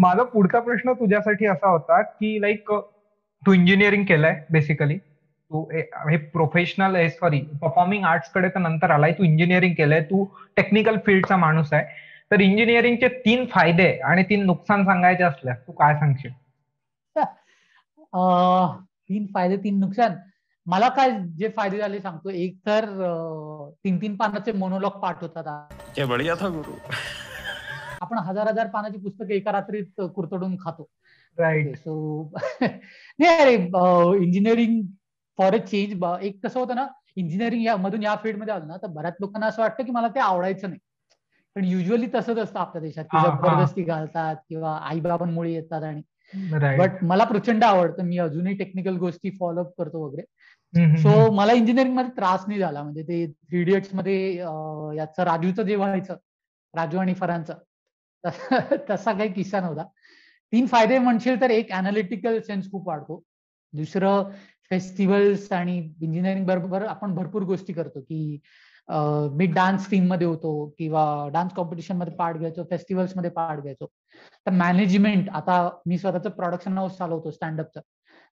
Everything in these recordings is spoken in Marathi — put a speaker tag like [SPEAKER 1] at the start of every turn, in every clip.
[SPEAKER 1] माझा पुढचा प्रश्न तुझ्यासाठी असा होता की लाईक तू इंजिनिअरिंग केलंय बेसिकली तू हे प्रोफेशनल आहे सॉरी परफॉर्मिंग आर्ट्सकडे तर नंतर आलाय तू इंजिनिअरिंग केलंय तू टेक्निकल फील्डचा माणूस आहे. तर इंजिनिअरिंगचे तीन फायदे आणि तीन नुकसान सांगायचे असल्यास तू काय सांगशील?
[SPEAKER 2] तीन फायदे तीन नुकसान. मला काय जे फायदे झाले सांगतो. एक तर तीन तीन पानाचे मोनोलॉग पाठ होतात
[SPEAKER 3] बढिया था गुरु.
[SPEAKER 2] आपण हजार हजार पानाची पुस्तकं एका रात्रीत कुरतडून खातो.
[SPEAKER 1] राईट
[SPEAKER 2] सो नाही अरे इंजिनिअरिंग फॉर अ चेंज एक कसं होतं ना इंजिनिअरिंग या मधून या फील्डमध्ये आलं ना तर बऱ्याच लोकांना असं वाटतं की मला ते आवडायचं नाही. पण युजली तसंच असतं आपल्या देशात की जबरदस्ती घालतात किंवा आई बाबांमुळे येतात आणि बट मला प्रचंड आवडतं मी अजूनही टेक्निकल गोष्टी फॉलोअप करतो वगैरे. सो मला इंजिनिअरिंगमध्ये त्रास नाही झाला. म्हणजे ते थ्री इडियट्समध्ये याचं राजूचं जे व्हायचं राजू आणि फरांचं तसा काही किस्सा नव्हता. तीन फायदे म्हणशील तर एक अनालिटिकल सेन्स खूप वाढतो. दुसरं फेस्टिवल्स आणि इंजिनिअरिंग बरोबर आपण भरपूर गोष्टी करतो की मी डान्स टीममध्ये होतो किंवा डान्स कॉम्पिटिशनमध्ये पार्ट घ्यायचो फेस्टिवल्समध्ये पार्ट घ्यायचो. तर मॅनेजमेंट आता मी स्वतःचं प्रोडक्शन हाऊस चालवतो स्टँडअपचं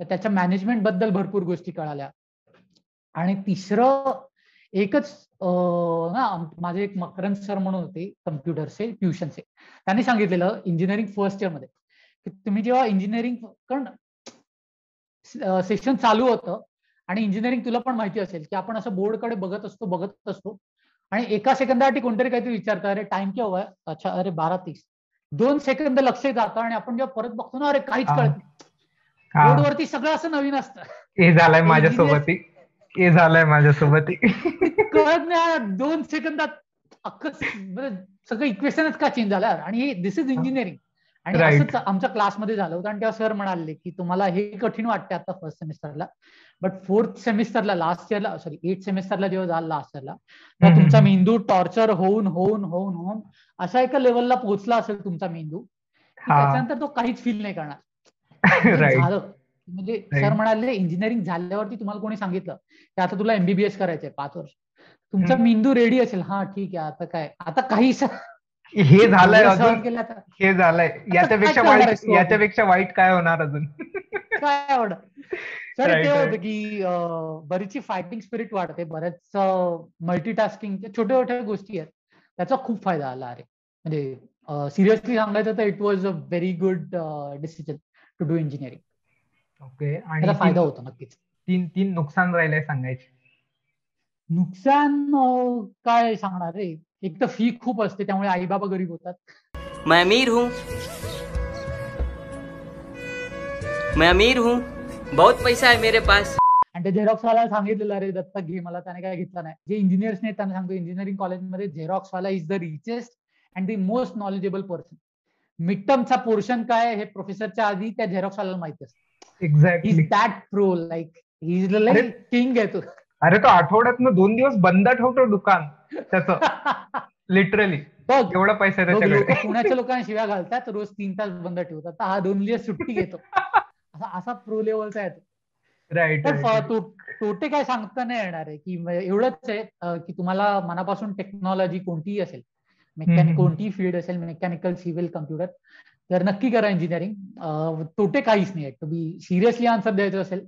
[SPEAKER 2] तर त्याच्या मॅनेजमेंटबद्दल भरपूर गोष्टी कळाल्या. आणि तिसरं एकच ना माझे एक मकरंद सर म्हणून होते कम्प्युटरचे ट्युशनचे. त्यांनी सांगितलेलं इंजिनिअरिंग फर्स्ट इयरमध्ये की तुम्ही जेव्हा इंजिनिअरिंग कारण सेशन चालू होतं आणि इंजिनिअरिंग तुला पण माहिती असेल की आपण असं बोर्डकडे बघत असतो बघत असतो आणि एका सेकंदासाठी कोणतरी काहीतरी विचारतं अरे टाइम केव्हा आहे अच्छा अरे बारा तीस. दोन सेकंद लक्ष जातं आणि आपण जेव्हा परत बघतो ना अरे काहीच कळत नाही. बोर्डवरती सगळं असं नवीन असतं.
[SPEAKER 1] हे झालंय माझ्यासोबत हे झालंय माझ्यासोबत.
[SPEAKER 2] कळत नाही दोन सेकंदात अख्खं सगळं इक्वेशनच का चेंज झालं? आणि दिस इज इंजिनिअरिंग आणि असंच आमच्या क्लासमध्ये झालं होतं आणि तेव्हा सर म्हणाले की तुम्हाला हे कठीण वाटते आता फर्स्ट सेमिस्टरला बट फोर्थ सेमिस्टरला लास्ट इयरला सॉरी एट सेमिस्टरला जेव्हा झालं लास्ट इयरला तेव्हा तुमचा मेंदू टॉर्चर होऊन होऊन होऊन होऊन अशा एका लेवलला पोहोचला असेल तुमचा मेंदू. त्याच्यानंतर तो काहीच फील नाही करणार. झालं. म्हणजे सर म्हणाले इंजिनिअरिंग झाल्यावरती तुम्हाला कोणी सांगितलं? की आता तुला एमबीबीएस करायचंय पाच वर्ष. तुमचा मेंदू रेडी असेल. हा ठीक आहे आता काय? आता काही
[SPEAKER 1] हे झालंय अजून. हे झालंय. याच्यापेक्षा वाईट याच्यापेक्षा वाईट काय होणार अजून?
[SPEAKER 2] काय आवड सर ते होतं की बरीचशी फायटिंग स्पिरिट वाढते. बऱ्याच मल्टीटास्किंग छोट्या छोट्या गोष्टी आहेत. त्याचा खूप फायदा आला अरे म्हणजे सिरियसली सांगायचं तर it was a very good decision to do engineering
[SPEAKER 1] okay
[SPEAKER 2] आणि फायदा होतो नक्कीच.
[SPEAKER 1] तीन तीन नुकसान राहिले सांगायचे.
[SPEAKER 2] नुकसान काय सांगणार रे? एक तर फी खूप असते त्यामुळे आई बाबा गरीब होतात.
[SPEAKER 4] मैं अमीर हूँ। मैं अमीर हूँ। बहुत पैसा है मेरे पास।
[SPEAKER 2] आणि ते झेरॉक्स वाला सांगितलेलं अरे दत्तक घे मला त्याने काय घेतलं नाही. जे इंजिनियर्स नाही त्यांना सांगतो इंजिनिअरिंग कॉलेजमध्ये झेरॉक्स वाला is the richest and the most knowledgeable person mid टर्मचा portion काय हे प्रोफेसरच्या आधी त्या झेरॉक्स वाला माहिती असतं.
[SPEAKER 1] Exactly
[SPEAKER 2] that pro like he king आहे तो.
[SPEAKER 1] अरे तो आठवड्यात दोन दिवस बंद ठेवतो दुकान त्याच. लिटरली
[SPEAKER 2] बघ
[SPEAKER 1] एवढा पैसा त्याच्याकडे.
[SPEAKER 2] पुण्याच्या लोकांना शिव्या घालतात रोज तीन तास बंद ठेवतात. हा दोन दिवस सुट्टी घेतो. असा असा प्रो लेवलचा आहे
[SPEAKER 1] राईट
[SPEAKER 2] तोटे काय सांगता नाही येणार आहे की एवढंच आहे की तुम्हाला मनापासून टेक्नॉलॉजी कोणतीही असेल मेकॅनिक कोणतीही फील्ड असेल मेकॅनिकल सिव्हिल कम्प्युटर तर नक्की करा इंजिनिअरिंग तोटे काहीच नाही आहेत. तुम्ही सिरियसली आन्सर द्यायचं असेल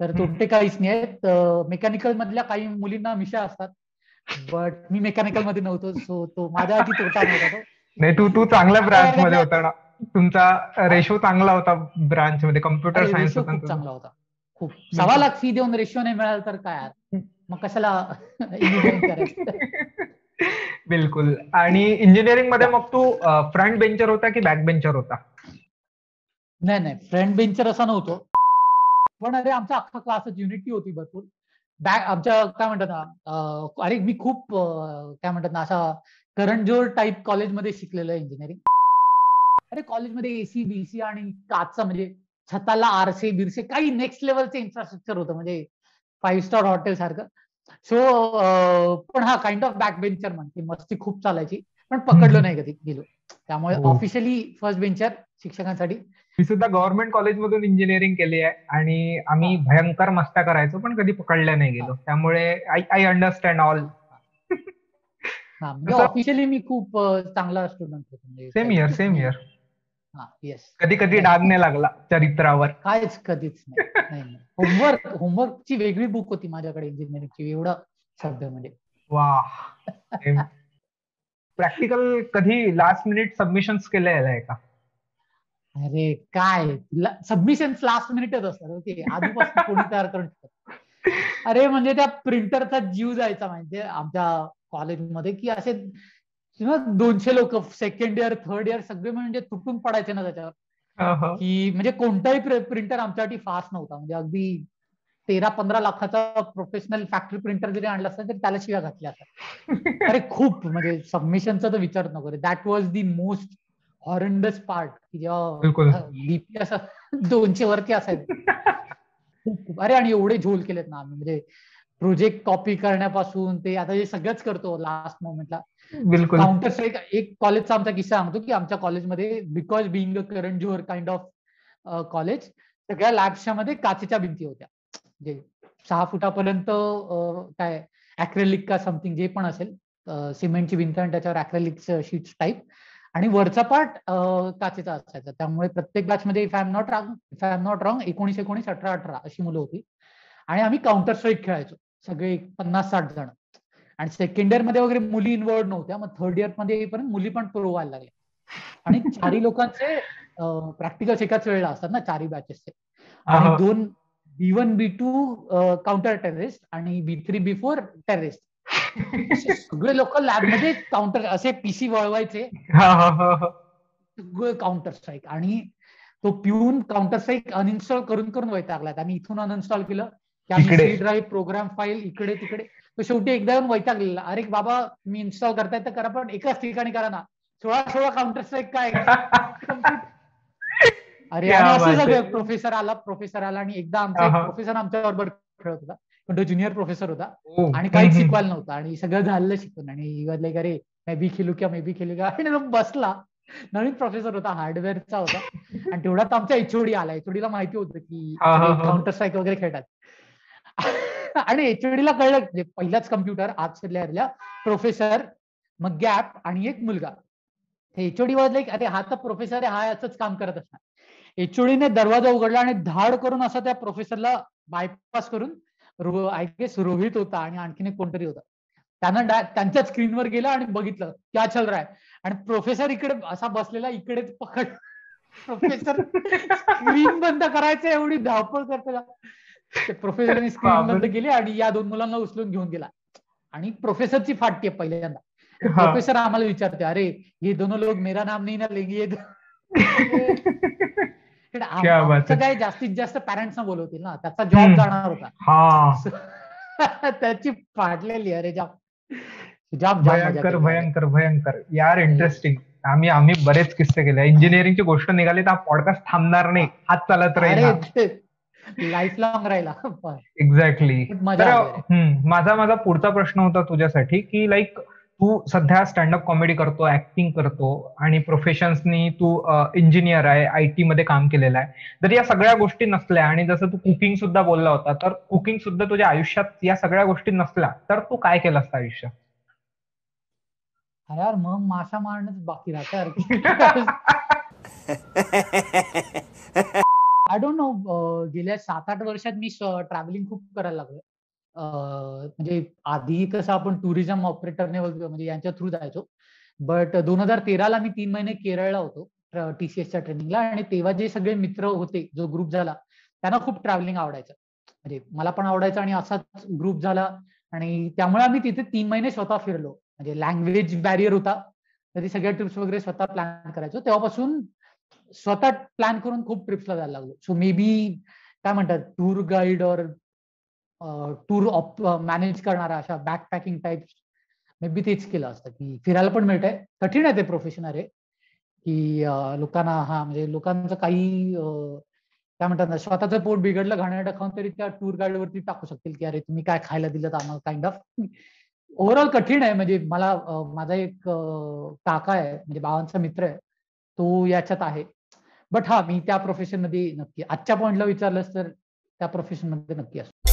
[SPEAKER 2] तर तोटे काहीच नाही आहेत. मेकॅनिकल मधल्या काही मुलींना मिशा असतात बट मी मेकॅनिकलमध्ये नव्हतो सो तो माझ्या आधी तोटा नव्हता
[SPEAKER 1] नाही तू तू चांगल्या ब्रांच मध्ये होता ना. तुमचा रेशो चांगला होता ब्रांच मध्ये कम्प्युटर सायन्स
[SPEAKER 2] खूप चांगला होता. खूप. सव्वा लाख फी देऊन रेशो नाही मिळाला तर काय मग कशाला इंजिनिअरिंग करायचं?
[SPEAKER 1] बिलकुल. आणि इंजिनिअरिंगमध्ये मग तू फ्रंट बेंचर होता की बॅक बेंचर होता?
[SPEAKER 2] नाही नाही. फ्रंट बेंचर असा नव्हतो. पण अरे आमचा अख्खा क्लासच युनिटी होती भरपूर. बॅक आमच्या काय म्हणतात ना अरे मी खूप काय म्हणतात ना असा करंजोर टाईप कॉलेजमध्ये शिकलेलं आहे इंजिनिअरिंग अरे कॉलेजमध्ये एसी बीसी आणि काचचा म्हणजे छताला आरसे बिरसे काही नेक्स्ट लेवलचे इन्फ्रास्ट्रक्चर होतं. म्हणजे फाईव्ह स्टार हॉटेल सारखं. सो पण हा काइंड ऑफ बॅक बेंचर म्हणते मस्ती खूप चालायची पण पकडलो नाही कधी गेलो. त्यामुळे ऑफिशियली फर्स्ट बेंचर शिक्षकांसाठी.
[SPEAKER 1] मी सुद्धा गव्हर्नमेंट कॉलेजमधून इंजिनिअरिंग केली आहे आणि आम्ही भयंकर मस्त्या करायचो पण कधी पकडल्या नाही गेलो. त्यामुळे I I understand all
[SPEAKER 2] officially मी खूप चांगला स्टुडंट होतो.
[SPEAKER 1] Same year same year
[SPEAKER 2] yes
[SPEAKER 1] कधी कधी डाग नाही लागला चरित्रावर.
[SPEAKER 2] कायच कधीच नाही. होमवर्क होमवर्कची वेगळी बुक होती माझ्याकडे इंजिनिअरिंगची एवढं सभ्य म्हणजे.
[SPEAKER 1] वा प्रॅक्टिकल कधी लास्ट मिनिट सबमिशन केलेलं आहे का?
[SPEAKER 2] अरे काय? सबमिशन लास्ट मिनिटच असतात ओके. आधीपासून कोणी तयार करून ठेवतात अरे म्हणजे त्या प्रिंटरचा जीव जायचा म्हणजे आमच्या कॉलेजमध्ये की असे दोनशे लोक सेकंड इयर थर्ड इयर सगळे म्हणजे तुटून पडायचे ना त्याच्यावर. की म्हणजे कोणताही प्रिंटर आमच्यासाठी फास्ट नव्हता. म्हणजे अगदी तेरा पंधरा लाखाचा प्रोफेशनल फॅक्टरी प्रिंटर जरी आणला असता तरी त्याला शिव्या घातल्या असतात अरे खूप म्हणजे सबमिशनचा तर विचार नको that was the most horrendous part की जेव्हा बीपी असं दोनशे वरती असायचं. खूप खूप. अरे आणि एवढे झोल केलेत ना आम्ही. म्हणजे प्रोजेक्ट कॉपी करण्यापासून ते आता हे सगळंच करतो लास्ट मोमेंटला
[SPEAKER 1] बिलकुल.
[SPEAKER 2] काउंटर स्ट्राईक एक कॉलेजचा आमचा किस्सा सांगतो की आमच्या कॉलेजमध्ये बिकॉज बिंग अ करंट जोहर काइंड ऑफ कॉलेज सगळ्या लॅबच्या मध्ये काचेच्या भिंती होत्या. म्हणजे सहा फुटापर्यंत काय अॅक्रेलिक का समथिंग जे पण असेल सिमेंटची भिंत आणि त्याच्यावर अॅक्रेलिक शीट्स टाईप आणि वरचा पार्ट काचेचा असायचा. त्यामुळे प्रत्येक बॅच मध्ये if I am not wrong if I am not wrong एकोणीस एकोणीस अठरा अठरा अशी मुलं होती. आणि आम्ही काउंटर स्ट्राईक खेळायचो. सगळे पन्नास साठ जण. आणि सेकंड इयरमध्ये वगैरे मुली इन्वॉल्ड नव्हत्या मग थर्ड इयरमध्ये येईपर्यंत मुली पण प्रो व्हायला लागल्या. आणि चारी लोकांचे प्रॅक्टिकल एकाच वेळेला असतात ना चारी बॅचेसचे आणि दोन B one B two counter terrorist आणि B three B four terrorist सगळे लोक लॅबमध्ये काउंटर असे पीसी वळवायचे. सगळे काउंटर स्ट्राईक आणि तो पिऊन काउंटर स्ट्राईक अनइन्स्टॉल करून करून वैतागलाय आणि इथून अनइन्स्टॉल केलं. आम्ही ड्राईव्ह प्रोग्राम फाईल इकडे तिकडे. तो शेवटी एकदा येऊन वैतागलेला अरे बाबा मी इन्स्टॉल करताय तर करा पण एकाच ठिकाणी करा ना. सोळा सोळा काउंटर स्ट्राईक काय अरे असं सगळं प्रोफेसर आला प्रोफेसर आला आणि एकदा आमचा प्रोफेसर आमच्या बरोबर खेळत होता. पण तो ज्युनियर प्रोफेसर होता आणि काहीच शिकवायला नव्हता. आणि सगळं झालं शिकून. आणि लाईक अरे मे बी खेळू किंवा मे बी खेळू का? आणि बसला. नवीन प्रोफेसर होता हार्डवेअरचा होता. आणि तेवढ्यात आमच्या एचओडी आला. एचओडीला माहिती होतं की काउंटर स्ट्राईक वगैरे खेळतात. आणि एचओडीला कळलं पहिलाच कम्प्युटर आजच्या प्रोफेसर मग गॅप आणि एक मुलगा. एचओडी वाजले अरे हा तर प्रोफेसर आहे हा याच काम करत असणार. एचओडीने दरवाजा उघडला आणि धाड करून असं त्या प्रोफेसरला बायपास करून आय गेस रोहित होता आणि आणखीन एक कोणतरी होता. त्यानं त्यांच्या स्क्रीनवर गेलं आणि बघितलं क्या चल रहा है? आणि प्रोफेसर इकडे असा बसलेला इकडेच पकड. प्रोफेसर स्क्रीन बंद करायचं एवढी धावपळ करते प्रोफेसरने स्क्रीन केली आणि या दोन मुलांना उचलून घेऊन गेला. आणि प्रोफेसरची फाटते पहिल्यांदा. प्रोफेसर आम्हाला विचारते अरे हे दोन लोक मेरा नाम नाही ना लेंगे? काय जास्तीत जास्त पॅरेंट्सना बोलवतील ना? त्याचा जॉब जाणार होता. त्याची फाटलेली अरे जॉब
[SPEAKER 1] भयंकर भयंकर भयंकर. यार इंटरेस्टिंग आम्ही आम्ही बरेच किस्से केले. इंजिनिअरिंगची गोष्ट निघाली तर पॉडकास्ट थांबणार नाही. हात चालत राहील
[SPEAKER 2] लाईफ लॉंग राहिला
[SPEAKER 1] एक्झॅक्टली माझा माझा पुढचा प्रश्न होता तुझ्यासाठी की लाईक तू सध्या स्टँडअप कॉमेडी करतो ऍक्टिंग करतो आणि प्रोफेशन्सनी तू इंजिनियर आहे आय टी मध्ये काम केलेलं आहे. जर या सगळ्या गोष्टी नसल्या आणि जसं तू कुकिंग सुद्धा बोलला होता तर कुकिंग सुद्धा तुझ्या आयुष्यात या सगळ्या गोष्टी नसल्या तर तू काय केलं असतं आयुष्यात?
[SPEAKER 2] अरे यार मग मासा मारणंच बाकी राहतं आय डोंट नो गेल्या सात आठ वर्षात मी ट्रॅव्हलिंग खूप करायला लागलो म्हणजे आधी कसं आपण टुरिझम ऑपरेटरने म्हणजे यांच्या थ्रू जायचो. बट दोन हजार तेराला मी तीन महिने केरळला होतो टीसीएसच्या ट्रेनिंगला आणि तेव्हा जे सगळे मित्र होते जो ग्रुप झाला त्यांना खूप ट्रॅव्हलिंग आवडायचं. म्हणजे मला पण आवडायचं आणि असाच ग्रुप झाला. आणि त्यामुळे आम्ही तिथे तीन महिने स्वतः फिरलो. म्हणजे लँग्वेज बॅरियर होता. तरी सगळ्या ट्रिप्स वगैरे स्वतः प्लॅन करायचो. तेव्हापासून स्वतः प्लॅन करून खूप ट्रिप्सला जायला लागलो. सो मे बी काय म्हणतात? टूर गाईड और टूर मॅनेज करणारा अशा back packing type may be तेच केलं असतं की फिरायला पण मिळतंय. कठीण आहे ते प्रोफेशन अरे की लोकांना हा म्हणजे लोकांचं काही काय म्हणतात स्वतःचं पोट बिघडलं घाणेरडं खाऊन तरी त्या टूर गाईडवरती टाकू शकतील की अरे तुम्ही काय खायला दिलं आम्हाला? काइंड ऑफ ओव्हरऑल कठीण आहे. म्हणजे मला माझा एक काका आहे म्हणजे बाबांचा मित्र आहे तो याच्यात आहे. बट हा मी त्या प्रोफेशनमध्ये नक्की आजच्या पॉइंटला विचारलंस तर त्या प्रोफेशनमध्ये नक्की असतो